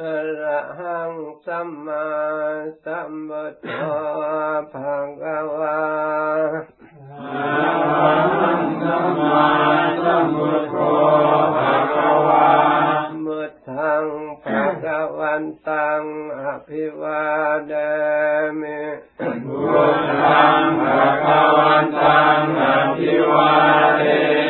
อะระหังสัมมาสัมพุทโธภะคะวาอะระหังสัมมาสัมพุทโธภะคะวามุทังภะคะวันตังอภิวาเดมิมุทังภะคะวันตังอภิวาเดมิ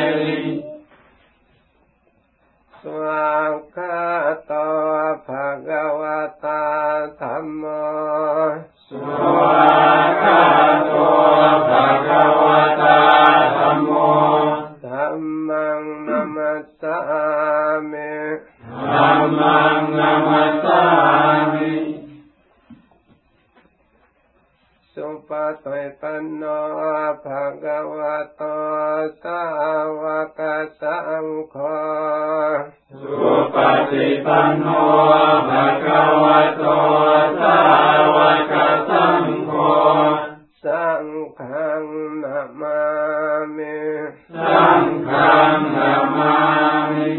ภะวะตาธรรมโมสวากาโตภะคะวะตาธรรมโมธัมมังนัมัสสามิธัมมังนัมัสสามิ สุปฏิปันโนภะคะวะโตสาวกสังโฆสุปฏิปันโนภะคะวะโตสาวกสังโฆสังฆังนามามิสังฆังนามามิ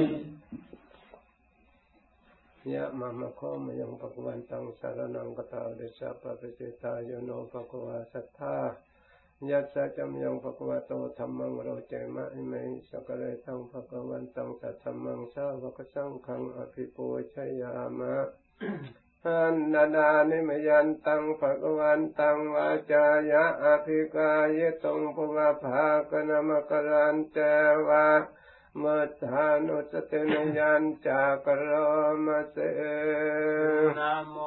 ยะมะมะโคมยัง ปะกวันตังสารนังกตาเดชะปะปิเจตายโนปะกวาสัทธายัสสะจำยังปะกวะโตธรรมังโรเจมะอิเมสักเลทังปะกวันตังสัทธรรมังสาวกสังขังอภิปูชยามะอันนาดานิมยันตังภะกวันตังวาจายะอภิกายตงภวภาคณมกรันเจวะ มัทานุสตินยัญจากรมเสนะโม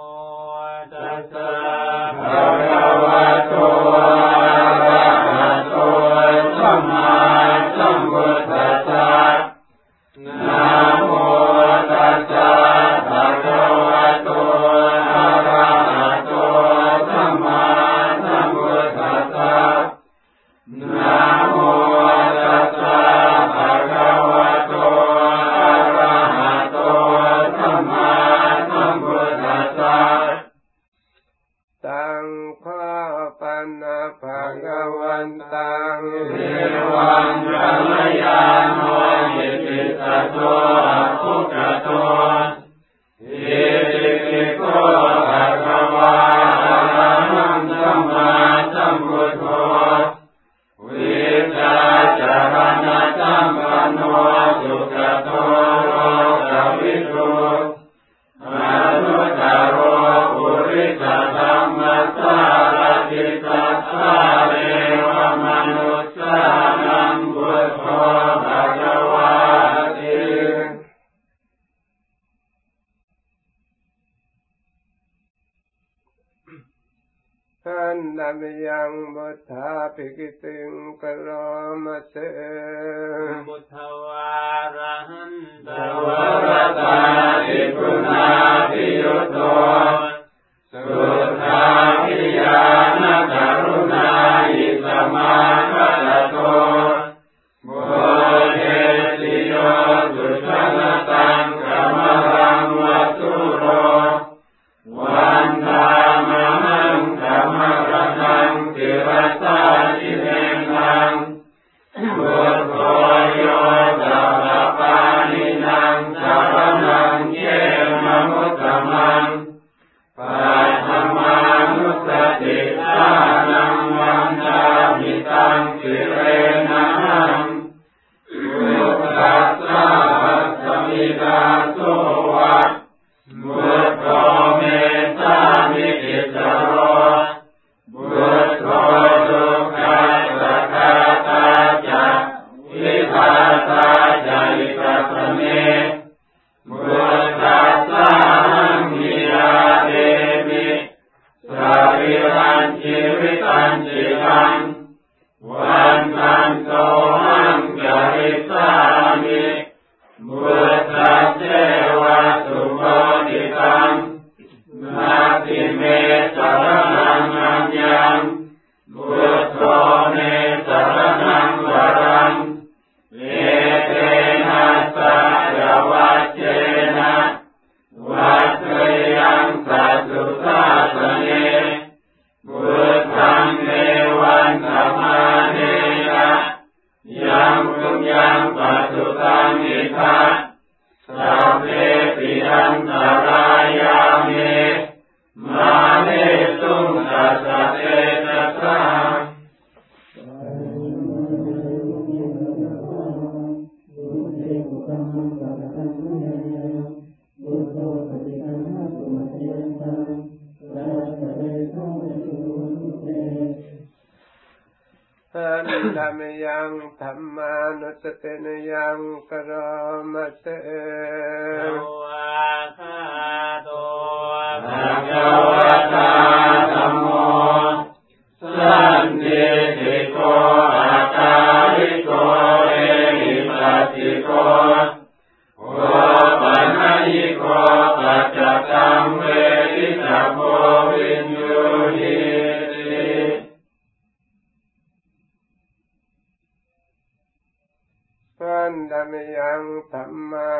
านิธรรมยังธรรมานุสตินยังกรมเสวะคาตภะคะวะตาธรรมโมสัมมิทิโกอาตาลิโกเอหิปัสสิโกวะปัญญิโกปัจจังเว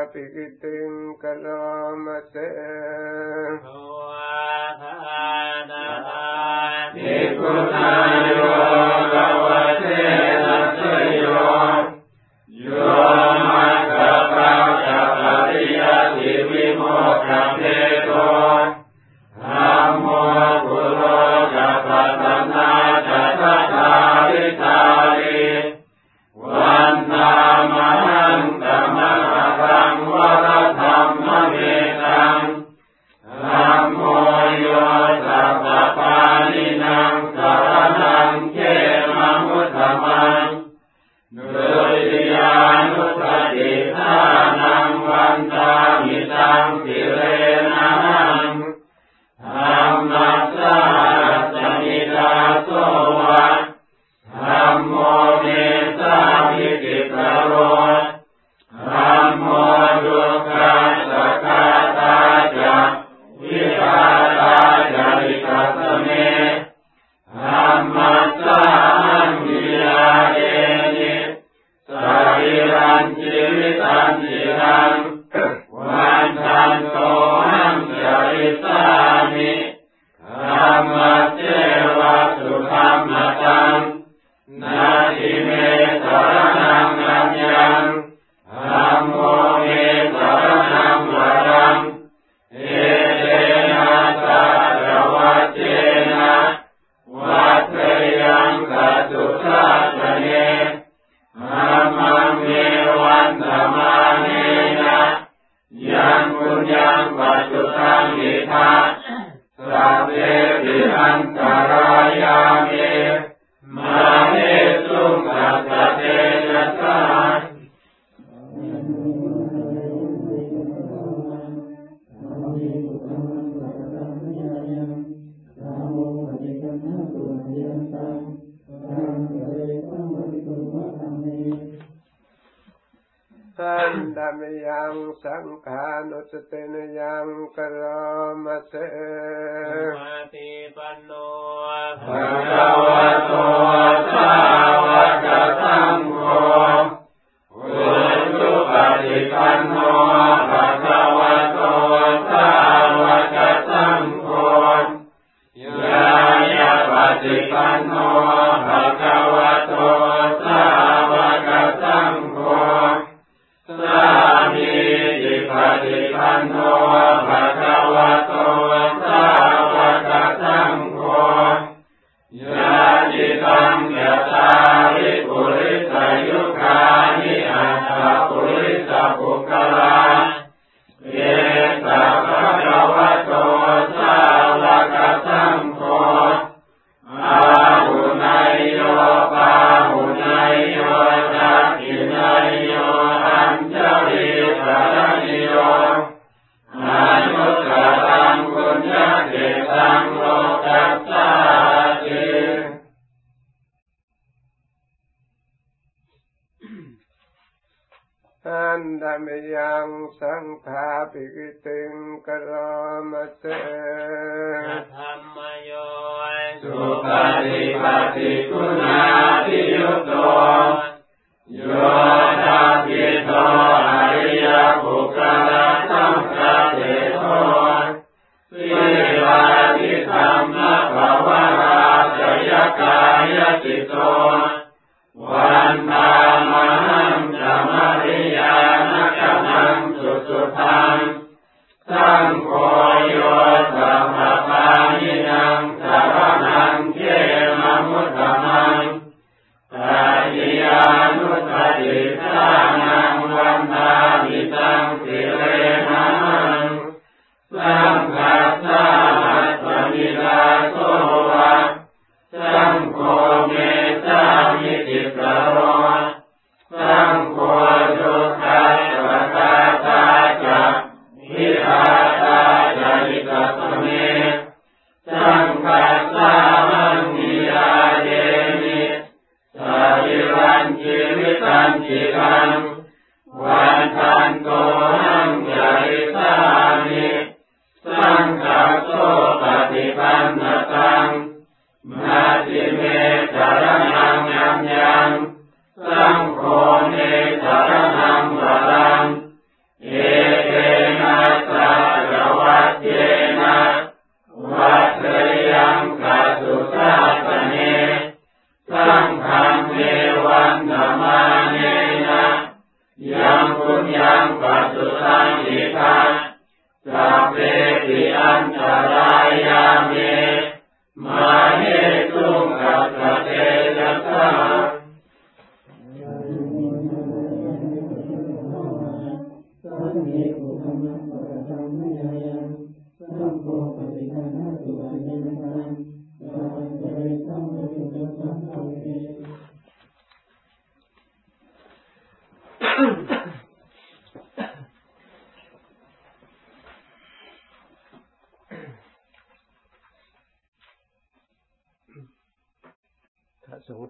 පිහිටින් කළාමසේ භවහනනා නිකුණයෝ භවසේ boca. วันทันโก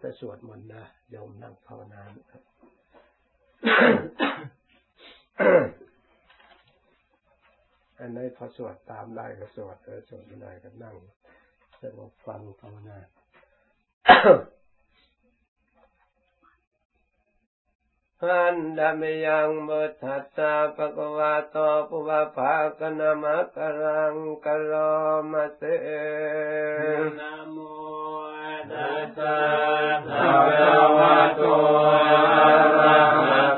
ไปสวดมนต์นะโยมนั่งภาวนาอันไหนพอสวดตามได้ก็สวดเออสวดไม่ได้ก็นั่งสงบฟังภาวนาอันดามยังบุทัสสะปะกวาโตปุบะภาคนะมะกรังกะโลมะเตนะโม สัตตะภะคะวะโตอะระหะ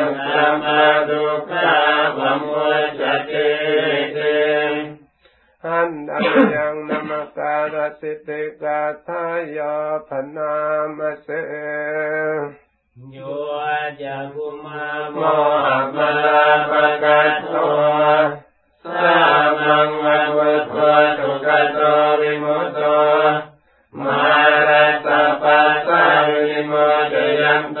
งสัมมาทุกาปมุจจติอัอนยังนัมการติติกาทายาพนามเสโยจักุมาโมมาลาปะกัตโสามังวันวัตวตุกัโตวิมุตโตมารัสปะสาวิโมจยันโต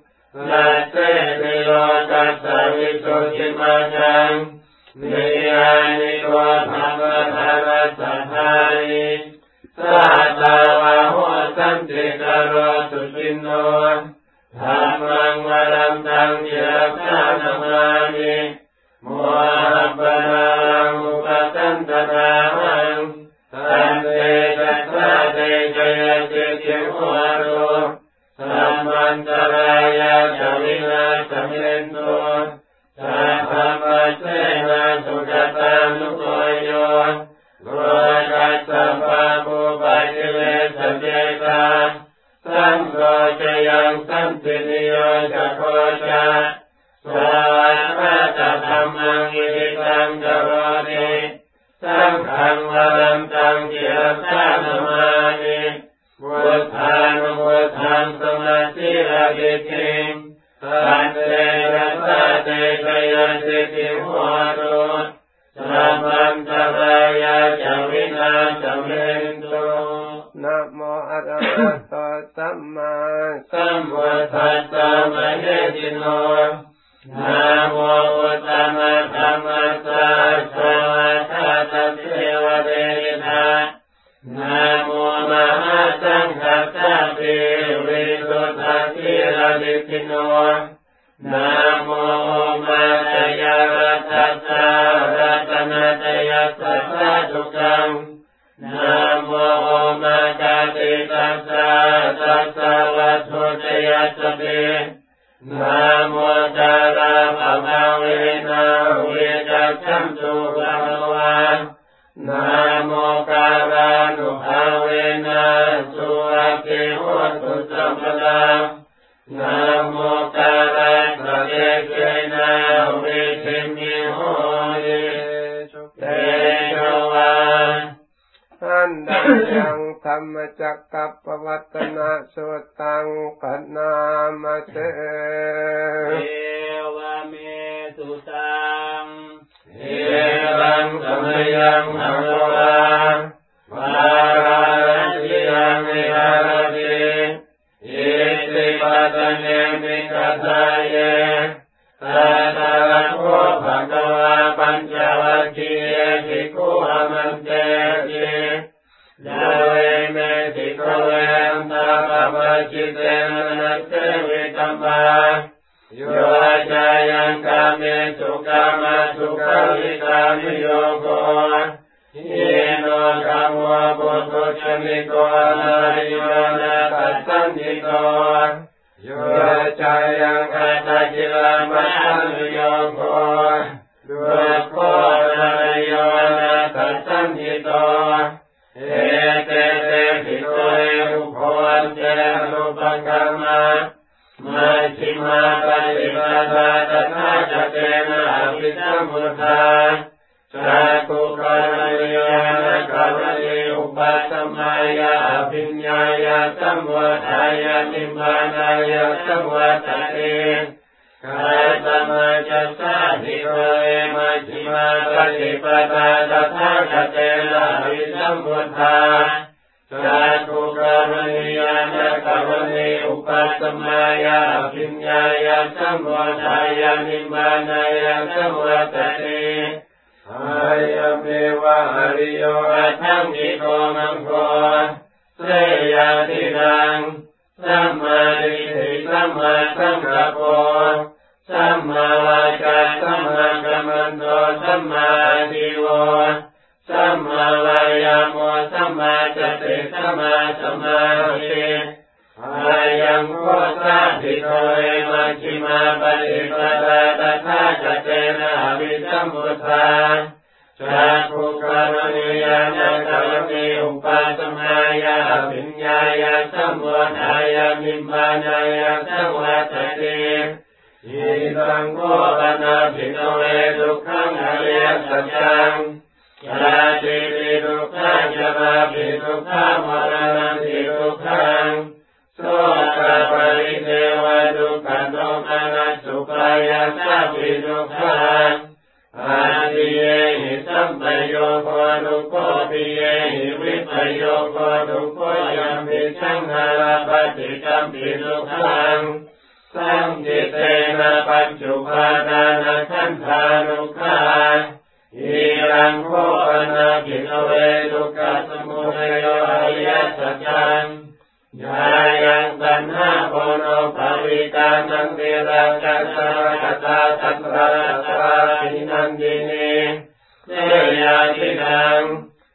ะสัตเตติโลกัสสะวิสุทธิมาจังนิยานิโกธรรมธารัสสะทานิสัตตาวะโหสันติกโรสุจินโนธรรมังวรัมตังเยกานามานิโมหะปะนังอุปสันตนาหังตันเตจัสสะเตจยติจิโหตุสัมมันตรายาจ วินาสเมนตุสัพพมะเสนาสุขตานุโกโยโลกัสสะปะปุปัจเวสเจตาสัมโรจยังสัมปินิโยจะโคจาสวัสดิ์ตธรรมังอิตังกโรติสังฆังวรั คียภิกุอมันเตติยะเวเมติโกเวอันตาปะปะจิเตนะนัสเตวิตัมมาโยจายังกาเมสุกามาสุขวิกามิโยโกเยโนกามวะปุถุชนิโกนาริโยนาตัสสันติโตโยจายังคาตาจิลามัสสันโยโก นติโตเอเตเตภิกขุเออุโคอันเตนุปกัมมามัชฌิมาปฏิปทาตถาคเตนะอภิสัมพุทธาจักุกรณียานะกรณีอุปัสมายาอภิญญายาสัมวัฏายานิมานายาสัมวัตติกายส มาจัสสะทิโกเอมัชฌิมาปฏิปทาตถาคเตนะอภิสัมพุทธาจักขุกรณียานะกรณีอุปัสมายาอภิญญายาสัมวัฏายานิมานายาสัมวัตติอายเมวะอริโยอัตังกิโกมังโกเสยาติดังสัมมาดิฏฐิสัมมาสังกัปโป สัมมาวาจาสัมมากัมมันโตสัมมาอาชีวสัมมาวายาโมสัมมาสติสัมมาสมาธิอายังโฆสาภิโกเอมัชฌิมาปฏิปทาตถาคเตนะวิสัมพุทธาจักขุกรณียานะกรณีอุปาสมายาปิญญายาสัมวทายานิมานายาสังวัตติ อิสังโฆปนาภิโนเวทุกขังอริยสัจจังยาติปิทุกขังยามาปิทุกขังมรณะปิทุกขังโสกปริเทวทุกขันโนมานะสุปายาสปิทุกขังอาทิเยหิสัมปโยโคทุกโคปิเยหิวิปโยโคทุกโคยัมปิสังหาราปฏิกัมปิทุกขัง สัมจิเตนะปัจจุปาทานะขันธานุขาอิรังโคปนาภิกเวทุกขสมุทัยอริยสัจจังยายังตัณหาโพโนภาวิกานังเทระกัสสะกตาตัตระตระปินันดินีเสยาทินัง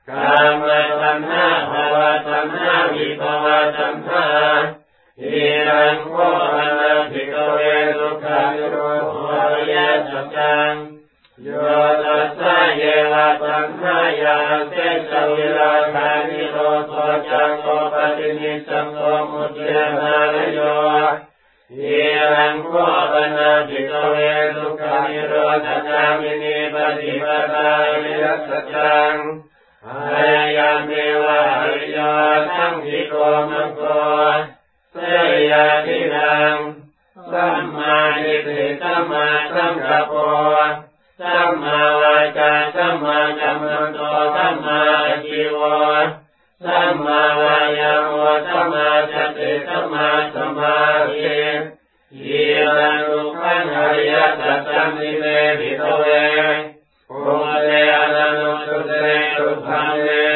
กามตัณหาภาวะตัณหาวิภาวะตัณหา อิรังโคปนาภิกเวทุกขานิโรธอริยสัจจังโยตัสสะเยวะตัณหายาเสสวิราคานิโรธจังโกปฏินิสังโฆมุตเตนานโยอิรังโคปนาภิกเวทุกขานิโรธจามินิปฏิปทาอริยสัจจังอายาเมวะอริยสังขิโกมังโก เสยาทินังสัมมาทิฏฐิสัมมาสังกัปปะสัมมาวาจาสัมมากัมมันโตสัมมาชีวะสัมมาวายาโมสัมมาสติสัมมาสมาธิยีรังลุขันอริยสัจจังนิเมพิโตเวภูมิเตอนันตุเตตุพังเน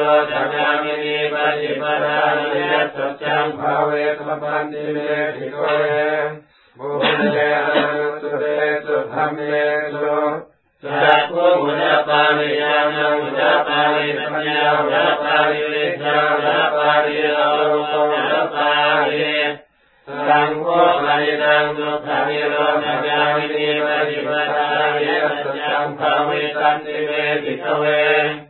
กขานิโรธยามินิปฏิปทาเวสัจจังภาเวสปันติเมติโกเวบุเรนันุสุเรสุขัมเมสุสัพพุระปาริยานังระปาริปัญญาระปาริวิชาระปาริโลโกระปาริสังโฆปรินังทุกขานิโรธยามินิปฏิปทาเยสัจจังภาเวตันติเวติตเวภูเรนะสุเตสุธรรมเมสุสัพพุระปาริยานังระปาริปัญญาระปาริวิชาระปาริโลโกระปาริยากิวันจะเมภิกขเวอิเมสุจตุสุวาริยสัจเจตุเอวันติปริวัตังนวารัสสะตรังยะธาภูตังยานาสัตนังนาริสุเวสุทังอโหติเนวตาวังกิตเว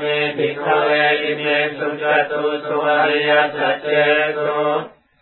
मे पागे इमे सुचतु सुवर्य सचेतु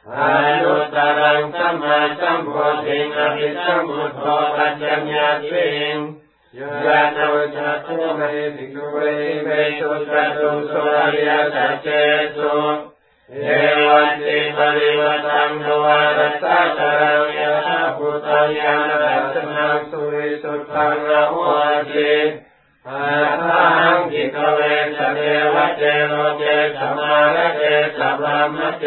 พพมะเจสัจสัมมนายุตรังสัมมาสัมโพธิงอภิสัมพุทโธปัจจญาติงยะโนจัตุเมภิกุเวเมตุจัตุสุอริยสัจเจตุเอวันติปริวัตังนวารัสสะตรังยะธาภูตังยานัสนังสุริสุทังอโหติอาทังกิกเวสเดวเจโลเจสมาระเจสัพพมะเจ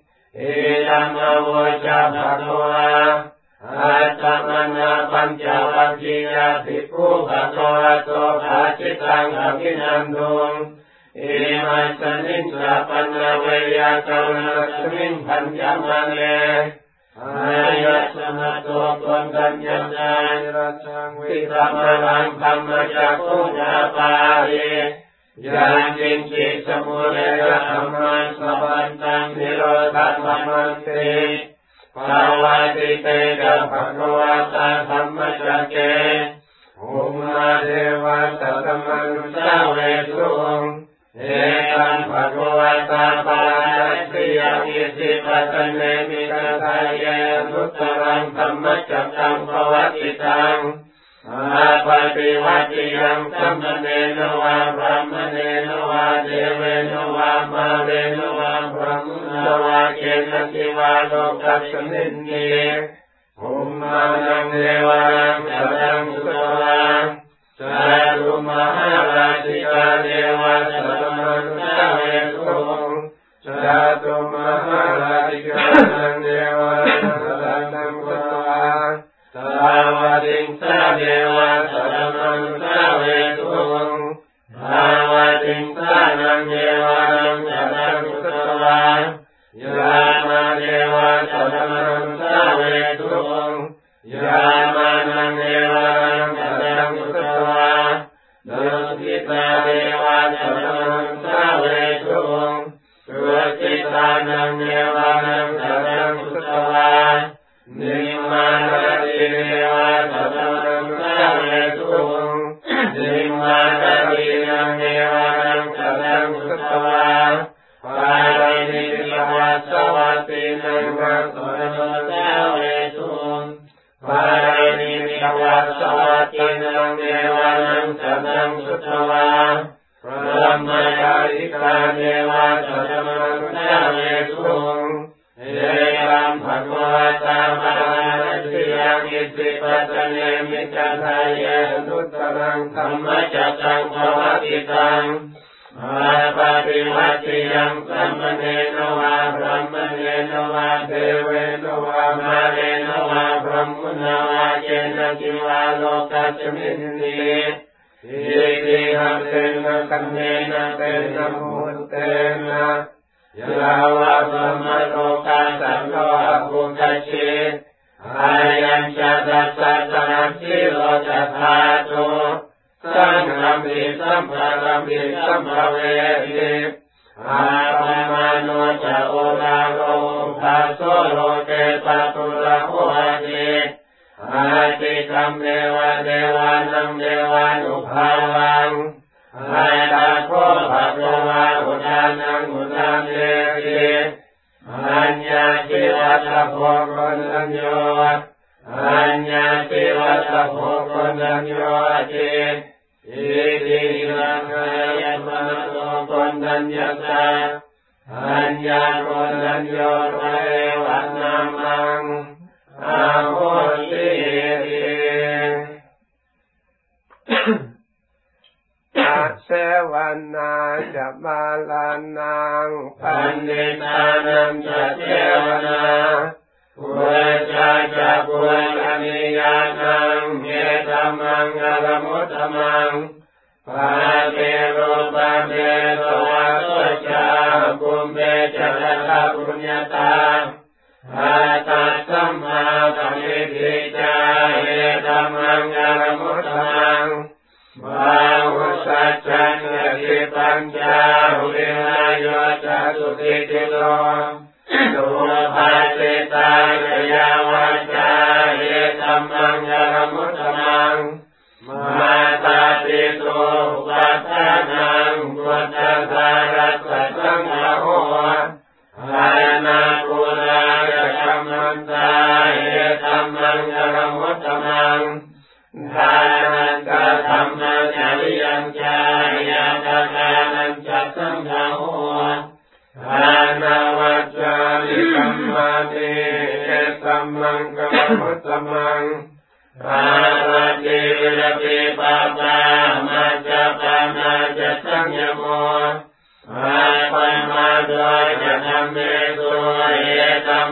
เดวมนุษยาอนุตรังสัมมาสัมโพธิงอภิสัมพุทโธปัจจญาลิงยานันสัพพนัมเยตัสนังอาริอาตุปาเนวิมุตติอายามันติมาสาตินาตินานิปุณภาวะเยเอตัมโวจะภะคะวะอาตมนาปัญจวัคคียาภิกขุภะคะวะโตภาชิตังอภินันทุงเอมัสนิสาปนาเวยากรณสมิงพันจามเนอายะสมะโตปัญญญาญารัชังวิสัมมังธรรมจักขุญาปาริ ยานจินจิสมุเรยธรรมังสปันตังนิโรธาธรรมันติภาวะติเตนะภะคะวะตาธรรมจักเกอุมาเทวะสัตมนุสาเวสุงเอตังภะคะวะตาปาราสิยังอิสิปัตเนมิกทายเยนุตรังธรรมจักตังภวติตัง อาปฏิวัติยังสัมมเนนวาพรมเนนวาเดเวนวามาเวนวาพระมุนวาเกณติวาโลกัสมินเนอุมมานังเทวานังสัตังสุตวาสาธุมหาราชิกาเทวาสัตมนุสาเวสุงสาธุมหาราชิกาเทวา สาเทวาสัตมนุสาเวสุ จมินียิติหัเตนะกันเนนะเตนะมุ โพ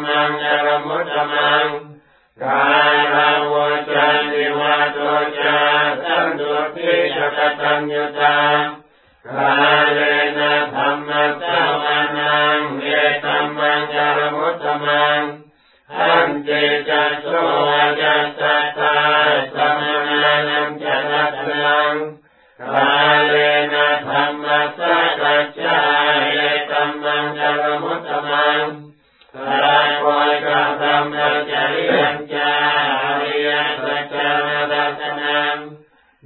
มังกลมุตตมังกาลาวจันติวาโตจาสันตุทิจกตัญญตากาเลนะธรรมะสาวานังเอตัมมังกลมุตตมังอันเจจัสโสจัสสตาสัมมานังจัตตังกาเลนะธรรมะสัจจาเอตัมมังกลมุตตมัง สาโกยกธรรมจริยังจาริยสัจจานัสนัง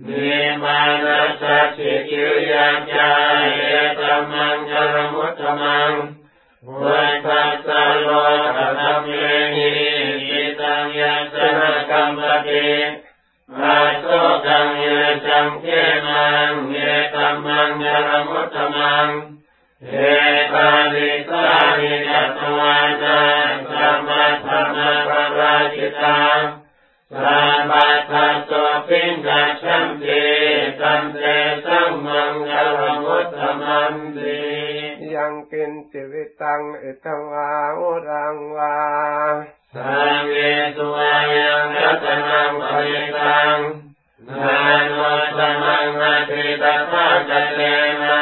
นิมานัสสิกิริยาจาเอตัมมังกลมุตตมังพุทธัสสะโลกธรรมเมหิอิตังยัสนะกัมปติอาโสกังเยจังเขมังเอตัมมังกลมุตตมัง เอตานิสานิจัตวานาสัมมาธัมมาปราชิตาสัมปัสสะโสปิญญาชัมติตัมเตสังมังกลมุตตมันติยังกินจิวิตังอิตวาอุรังวาสังเวสุอายังรัตนังปริตังนานวัตมังนาทิตาภาคเตนะ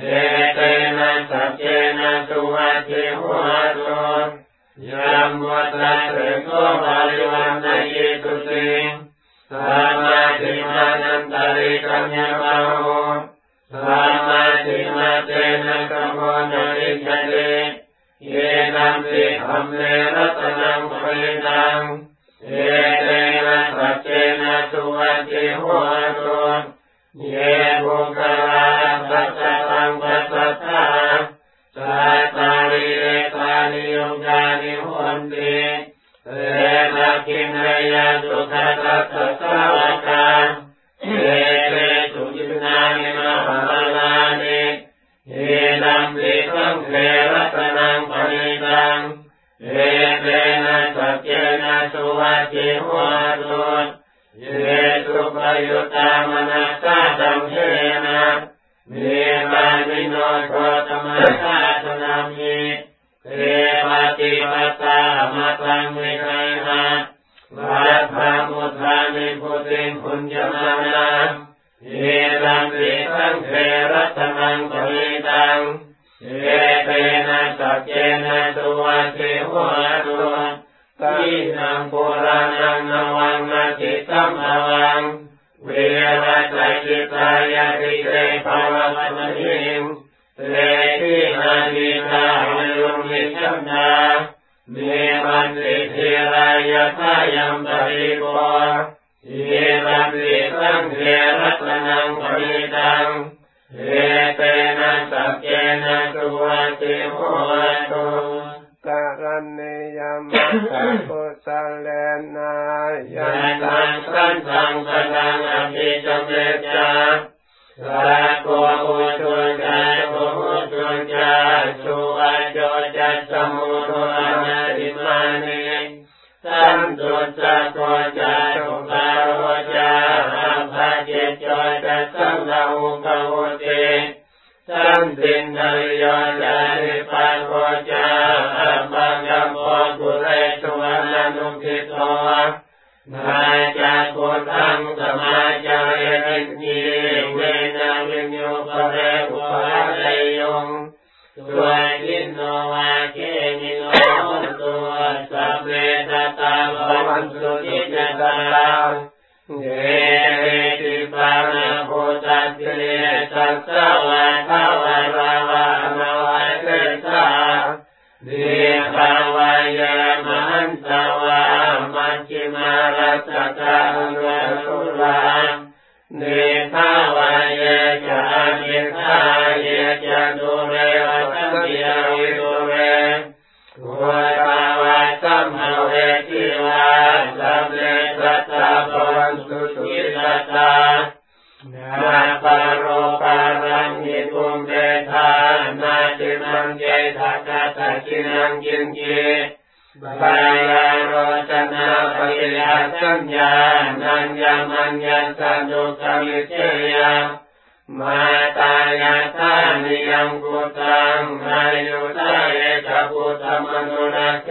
เยเตนะสัพเพนะตุวะเทิโหตุยัมวัตตะเตโกภาลิวันนเยตุสิงสัมมาธิมานันตริกัญญาโมสัมมาธิมาเตนะกัมโมนาริกะเตเยนัมติขัมเนรัตนังปรินังเยเตนะสัพเพนะตุวะเทิโหตุเยบุคลา สัจตังปัสสัาสาตาริเอตานิยงกานิหุนติเอนาคินายาสุขัสสัสวะกาเอเตสุจินานิมหาลานิเอนัมปิสังเทรัตนังปณิตังเอเตนะสจเจนะสุวัจิวาตุเยสุปยุตตามนัสสะสังเทนะ เมตานิโนโทตมะสาสนามิเทปฏิปตามาตังวิไคหะวัฏพามุทานิพุติพุญญมานาเยตังติสังเทรัตนังปณิตังเอเตนะสัจเจนะสุวัจจิหัวตุทีนังปุรานังนวังนาจิตัมภวัง เวรัจจิตายาติเตภาวะปนิงเตทินานิทาวิรุมิชัมนาเมมันติเทรายะทายัมปริโกเยรัมติสังเทรัตนังปณิตังเอเตนะสัจเจนะสุวัจจิโหตุ ยมัสสะกุสเลนะยัยันนตังสันตังปะตังอภิจเมจาสาโกอุตุจาโกอุตุจาสุวัจโจจัสสมุทวานาติมานิสันตุสะโกจาสุปาโรจาอาภาเจโจจัสสังลาอุปโอเต สันตินนริยจาริปาโกจาอาปังกัมโพกุเรสวรรณุพิโตนาจาโกตังสมาจารยินีเวนาวิญโยปะเรอุปาเรยงตัวยินโนวาเกมิโนตัวสัพเพตตาภวันตุจิตตาเยติปานาโพตัสเตตัสสะวะทวะราวะนาวะเตสาเดภาวายามหันตวามัจจิมารัสกาลวสุลาเนภาวายจาเนทายจะดุเรวัตัมยาวิดุเรวะตาวาสัมภเวทิวาสัมเนสัตตา ภวันตุสุสัตตานาปโรปารังยิตุมเดธานาจิมังเจทักกะตะกินังกินกีบายาโรจนาปริยาสัญญานัญญามัญญาสันตุกมิเชยามาตายาธานิยังกุตังอายุทาเอกพุทธมนุนาเท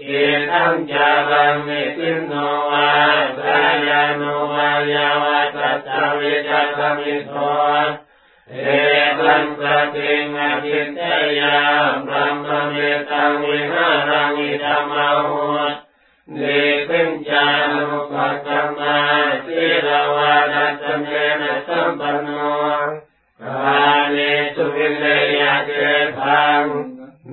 มานาสัมภาวเรียรณนังเมตัมจัสสามะโรกัสมิงมานาสัมภาวเรียรณนังวะทังอาโทกัจจิยัมจาสัมมาทังอเวรังสัพพตังกิทังจามิสินโนวาสายานุวายาวาตัสสวิจัสมิโตเอตังสติงอภิเตยาบรมเมตังวิหารังอิธรรมาหุเนปิญจานุปกัมมาสิรวาดัสเมนะสัมปันโนกาเนสุวิเลยะเกทัง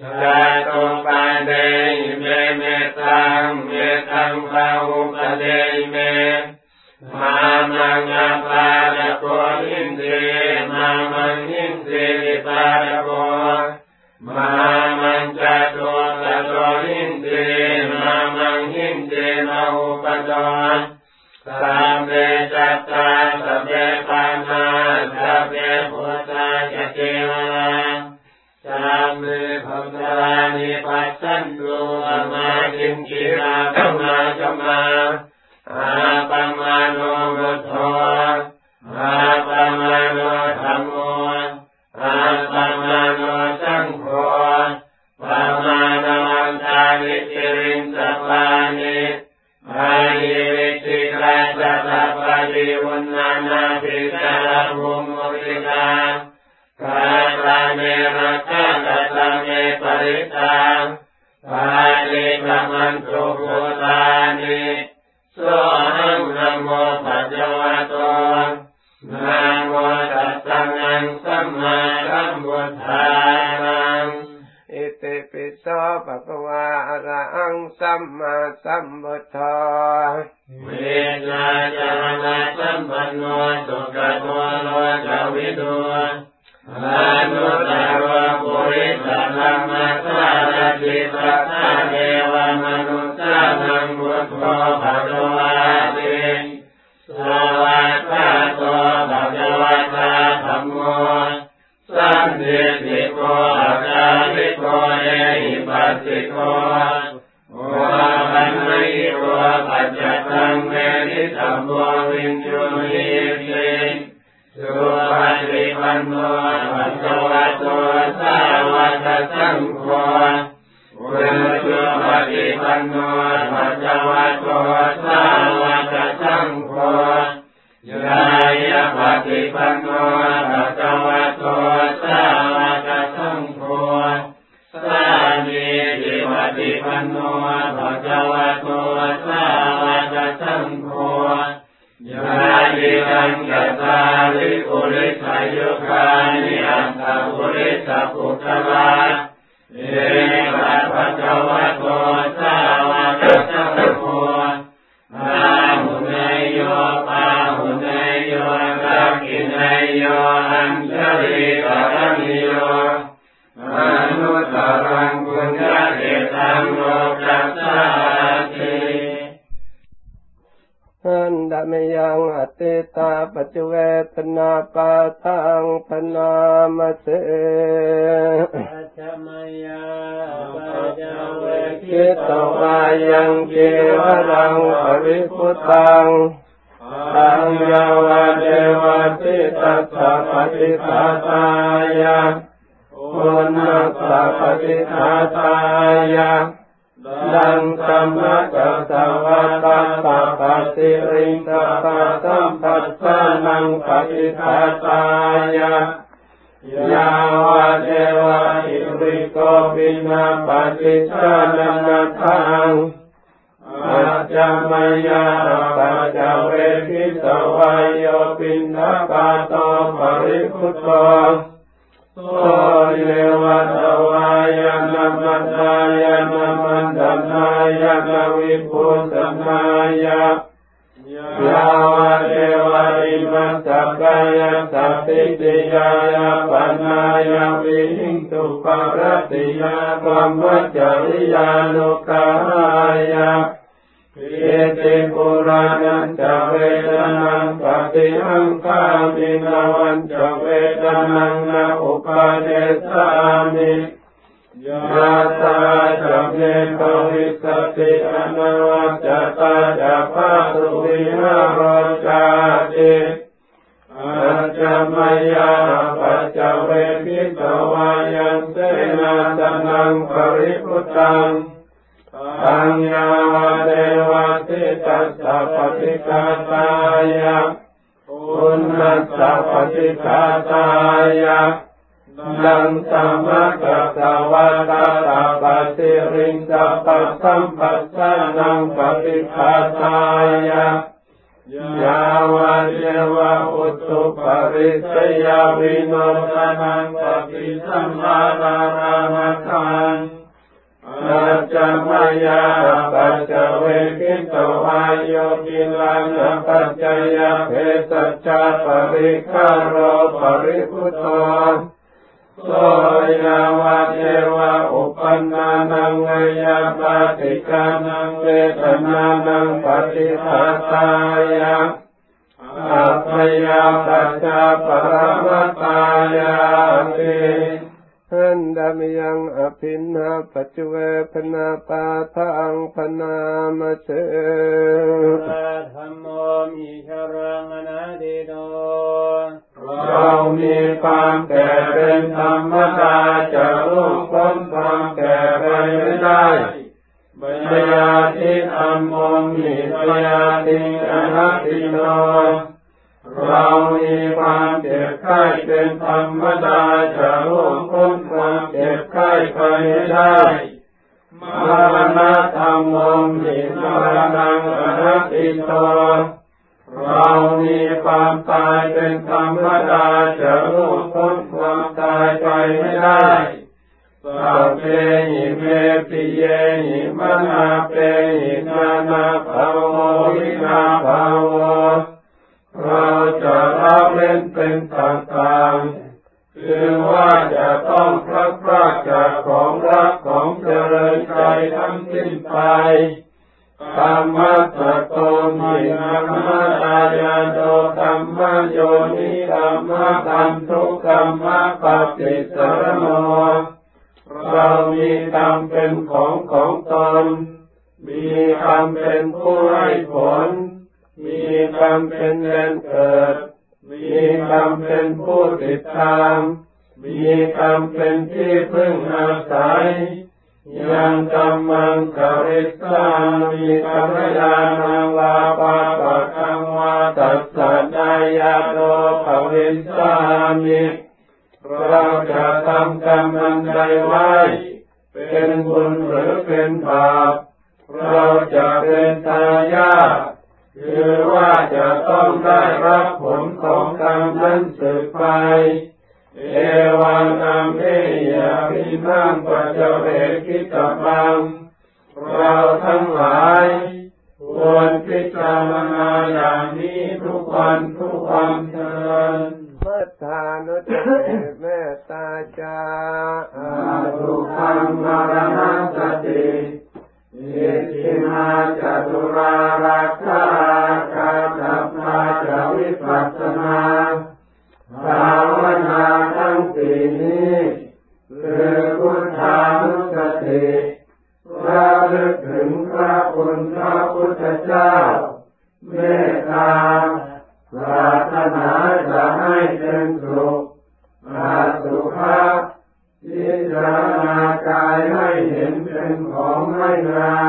กาตุปาเดอิเมเมตังเมตังภาหุปเดเมมามังอาปาลโกหินดีมามังหินดีวิปาลโกมา นิปัสสันตุมาจินกิราปมาจมาอาปมาโนมุทโธ ปันโนปัจจวัตโตสาวกสังโฆยายาปฏิปันโนปัจจวัตโตสาวกสังโฆสามีจิปฏิปันโนภะคะวะโตสาวกสังโฆยาลิกังกตาลิปุริสายุคานิอัตตาปุริสปุคลา ยานาวิปุสนายายาวะเทวะอิมัสสกายะสัพพิติยายะปัญญายะวิหิงตุปะรติยาปัมมัจจริยานุกายะเยติปุรานันจเวทนังปฏิหังคามินาวันจเวทนังนาอุปาเดสามิ ยาตาจัมเมภวิสติอนาวัจตาจัปาสุวิหารจาติอาจามายาปัจจเวคิตวายันเตนะตนังปริพุตังตังยาวเดวะติตัสสะปฏิกาตายะปุณัสสะปฏิกาตายะ นังสัมมากัสสวะตาตาปฏิริงสัพพสัมปัสสะนังปฏิฆาตายะยาวะเยวะอุตุปริสยาวิโนทนังปฏิสัมมานารามัทังอาจามายาปัจเวกิตวายโยกิลังปัจจยเพสัจจปริคารโรปริพุตโต โสยาวะเทวะอุปันนานังเวยาปาติกานังเวทนานังปฏิภาตายะอัพยาปัจจาปรมตายาติหันดามยังอภินนาปัจจุเวพนาปาทังพนามเสธรรมโมมิชรังอนาดิโน เรามีความแก่เป็นธรรมดาจะล่วงพ้นความแก่ไปไม่ได้บยาทิธรรมโมมิบยาทิอนัตติโนเรามีความเจ็บไข้เป็นธรรมดาจะล่วงพ้นความเจ็บไข้ไปไม่ได้มรณะธรรมมหิมรณังอนัตติโต เรามีความตายเป็นธรรมดาจะล่วงพ้นความตายไปไม่ได้สัพเพหิเมปิเยหิมนาเปหินานาภาววินาภาวเราจะละเว้นเป็นต่างๆคือว่าจะต้องพลัดพรากจากของรักของเจริญใจทั้งสิ้นไป ธรรมะสะโตมินัมมะตายาโดธรรมะโยนิธรรมะธรรมทุกธรรมะปฏิสรโนเรามีธรรมเป็นของของตน มีธรรมเป็นผู้ให้ผล มีธรรมเป็นแดนเกิด มีธรรมเป็นผู้ติดตาม มีธรรมเป็นที่พึ่งอาศัย ยังกำมังกริสามีกัมยานังลาปาปะกังวาตัสสะนายาโดภวิสามิเราจะทำกรรมอันใดไว้ เป็นบุญหรือเป็นบาปเราจะเป็นทายาทคือว่าจะต้องได้ มังปัจเจเวคิตบัง เราทั้งหลายควรพิจารณาอย่างนี้ทุกวันทุกวันเถิดมัทานุจเตเมตตาจาอาตุคังมรณสติอิทิมาจตุรารักขาคาตัพาจาวิปัสสนา ธเจ้า เมตตาปรารถนาจะให้เป็นสุขอาสุภะพิจารณากายให้เห็นเป็นของไม่รา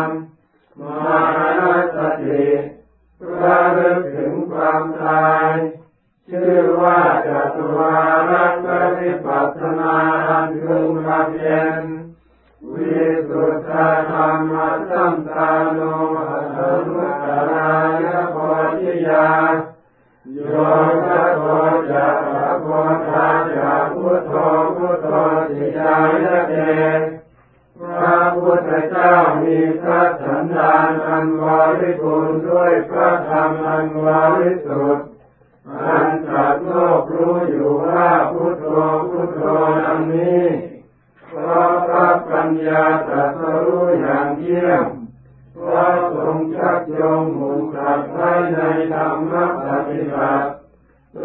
บัติ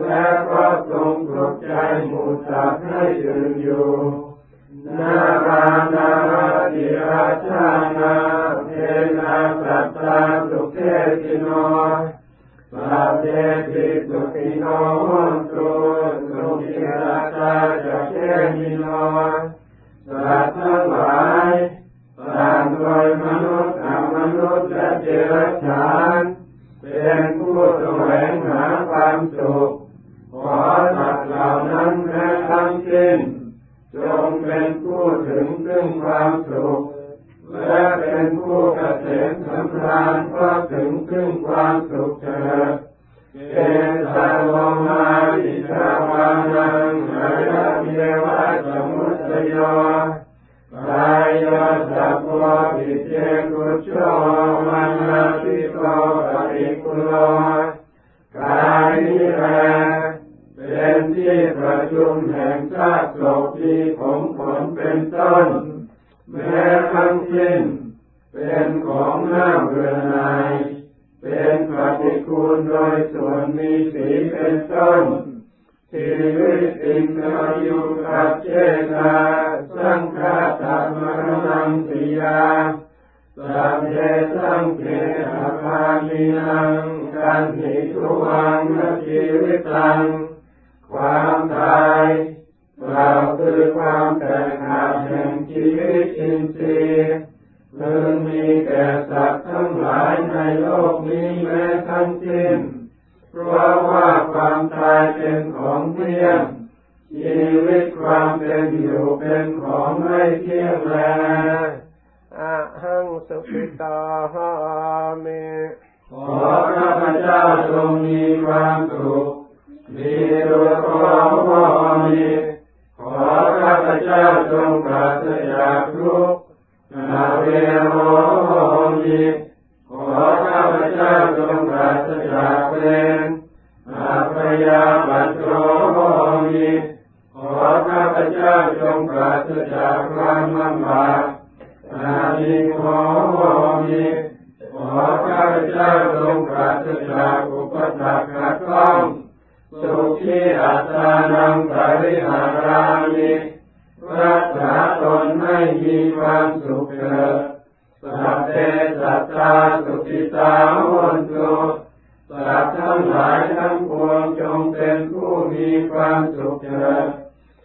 และก็ทรงปลุกใจหมู่สัตว์ให้ตื่นอยู่ นารานารติราชานาเทนาสัตตาสุเทติโนสัพเพติสุขิโนโหตุสุขิราชาจะเทมิโนสัตว์ทั้งหลายต่างโดยมนุษย์อมนุษย์และเดรัจฉาน เป็นผู้แสวงหาความสุข ขอสัตว์เหล่านั้นแม้ทั้งสิ้นจงเป็นผู้ถึงซึ่งความสุข และเป็นผู้เกษมสำราญก็ถึงซึ่งความสุขเถิดเอสาวมาอิชาวานังอายะเยวะสมุตโยายสัพพะปิเจกุชโชมันนาติโตปฏิคุโลกายนี้แลเป็นที่ประชุมแห่งชาติโลกที่ผมผลเป็นต้น แม้ทั้งสิ้น เป็นของน่าเบื่อหน่ายเป็นปฏิกูลโดยส่วนมีสีเป็นต้น ชีวิตอินทร์อยู่กับเจตาสังฆาตมรณังปิยาสัพเพสังเกอภามินังกันหิทุวังนชีวิตัง ความตายเราคือความแตกหักแห่งชีวิตอินทรีย์พึงมีแก่สัตว์ทั้งหลายในโลกนี้แม้ทั้งสิ้น เพราะว่าความตายเป็นของเที่ยง ชีวิตความเป็นอยู่เป็นของไม่เที่ยงแลอะหังสุขิตาหามิขอข้าพเจ้าจงมีความสุขมีตัวตนพ่อมีขอข้าพเจ้าจงปราศจากทุกข์นาเวโรมี เจ้าจงปราศจากเวรอาพยาบัตโรมีขอข้าพเจ้าจงปราศจากความลำบากอานิโมมีขอข้าพเจ้าจงปราศจากอุปสรรคขัดข้องสุขีอัตานังปริหารามิรักษาตนให้มีความสุขเถิด สัพเพสัตตาสุขิตาหุนตุสัตว์ทั้งหลายทั้งปวงจงเป็นผู้มีความสุขเถิด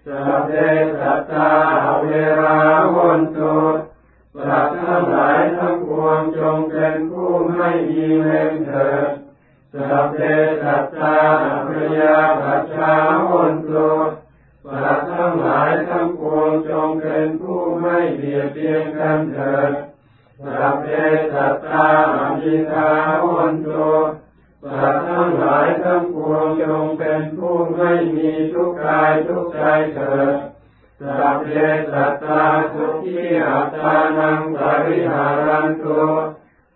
สัพเพสัตตาเวราหุนตุสัตว์ทั้งหลายทั้งปวงจงเป็นผู้ไม่มีเวรเถิดสัพเพสัตตาพยาปัจจาหุนตุสัตว์ทั้งหลายทั้งปวงจงเป็นผู้ไม่เบียดเบียนกันเถิด สัพเพสัตตาอมิทาหุนตุสัตว์ทั้งหลายทั้งปวงจงเป็นผู้ไม่มีทุกข์กายทุกข์ใจเถิดสัพเพสัตตาสุขีอัตานังปริหารันโต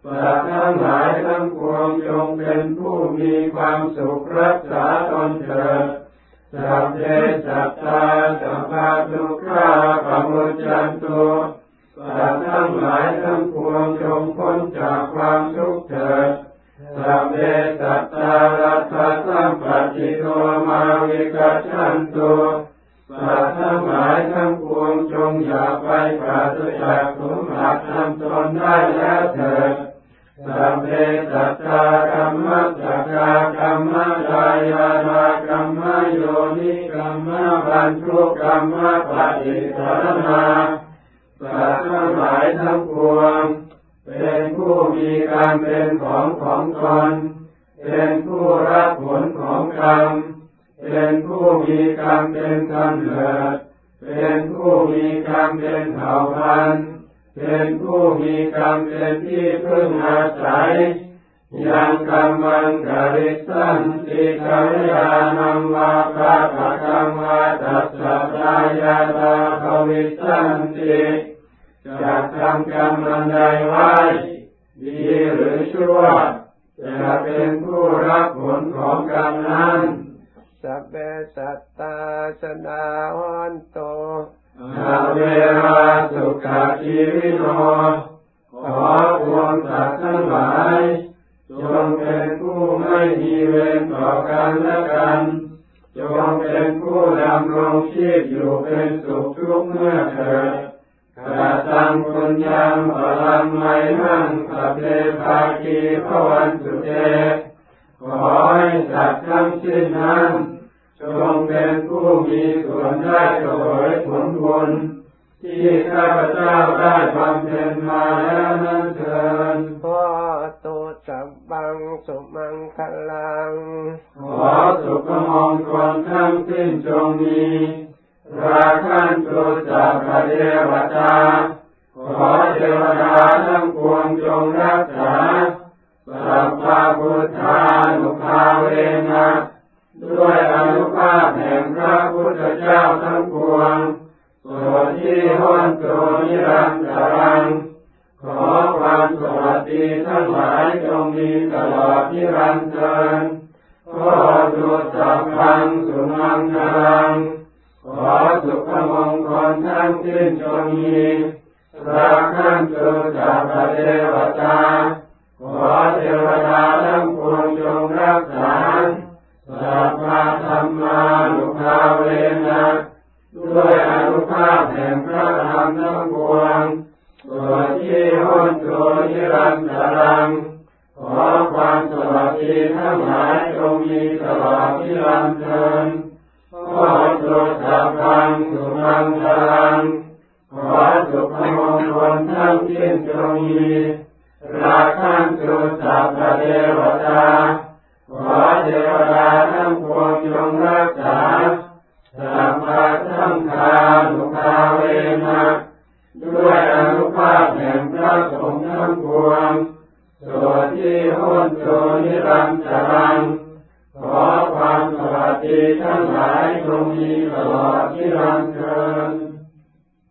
สัตว์ทั้งหลายทั้งปวงจงเป็นผู้มีความสุขรักษาตนเถิดสัพเพสัตตาสัพพะทุกข สารนา ลบุญที่ข้าพเจ้าได้บำเพ็ญมาแล้วนั้นเถิดขอตุสับบังสุมังคลัง ขอสุขมงคลทั้งสิ้นจงมีราคันตุสัพเทวตา ขอเทวดาทั้งปวงจงรักษาสัพพะพุทธานุภาเวนะด้วยอนุภาพแห่งพระพุทธเจ้าทั้งปวง ส่วนที่ห้อนโตนิรันดรัง ขอความสวัสดีทั้งหลายจงมีตลอดนิรันดร์ขอดุสัพพังสุมังคลัง ขอสุขมงคลทั้งสิ้นจงมีราคันตุสัพเทวตาขอเทวดาทั้งปวงจงรักษาสัพพะธรรมานุภาเวนะ ด้วยอนุภาพแห่งพระธรรมทั้งปวงตัวที่ห้นตัวนิรันดรัง ขอความสวัสดีทั้งหลายจงมีตลอดที่รันเทินขอตัวสัพพังสุมังคลัง ขอสุขมงคลทั้งสิ้นจงมีราคันตุสัพพเทวตา ขอเทวดาทั้งปวงจงรักษา สัพพะทังคาลุคาเวนะด้วยอนุภาพแห่งพระสงฆ์ทั้งปวงสวดที่ห้นโตนิรันดรัง ขอความสวัสดีทั้งหลายจงมีตลอดนิรันดร์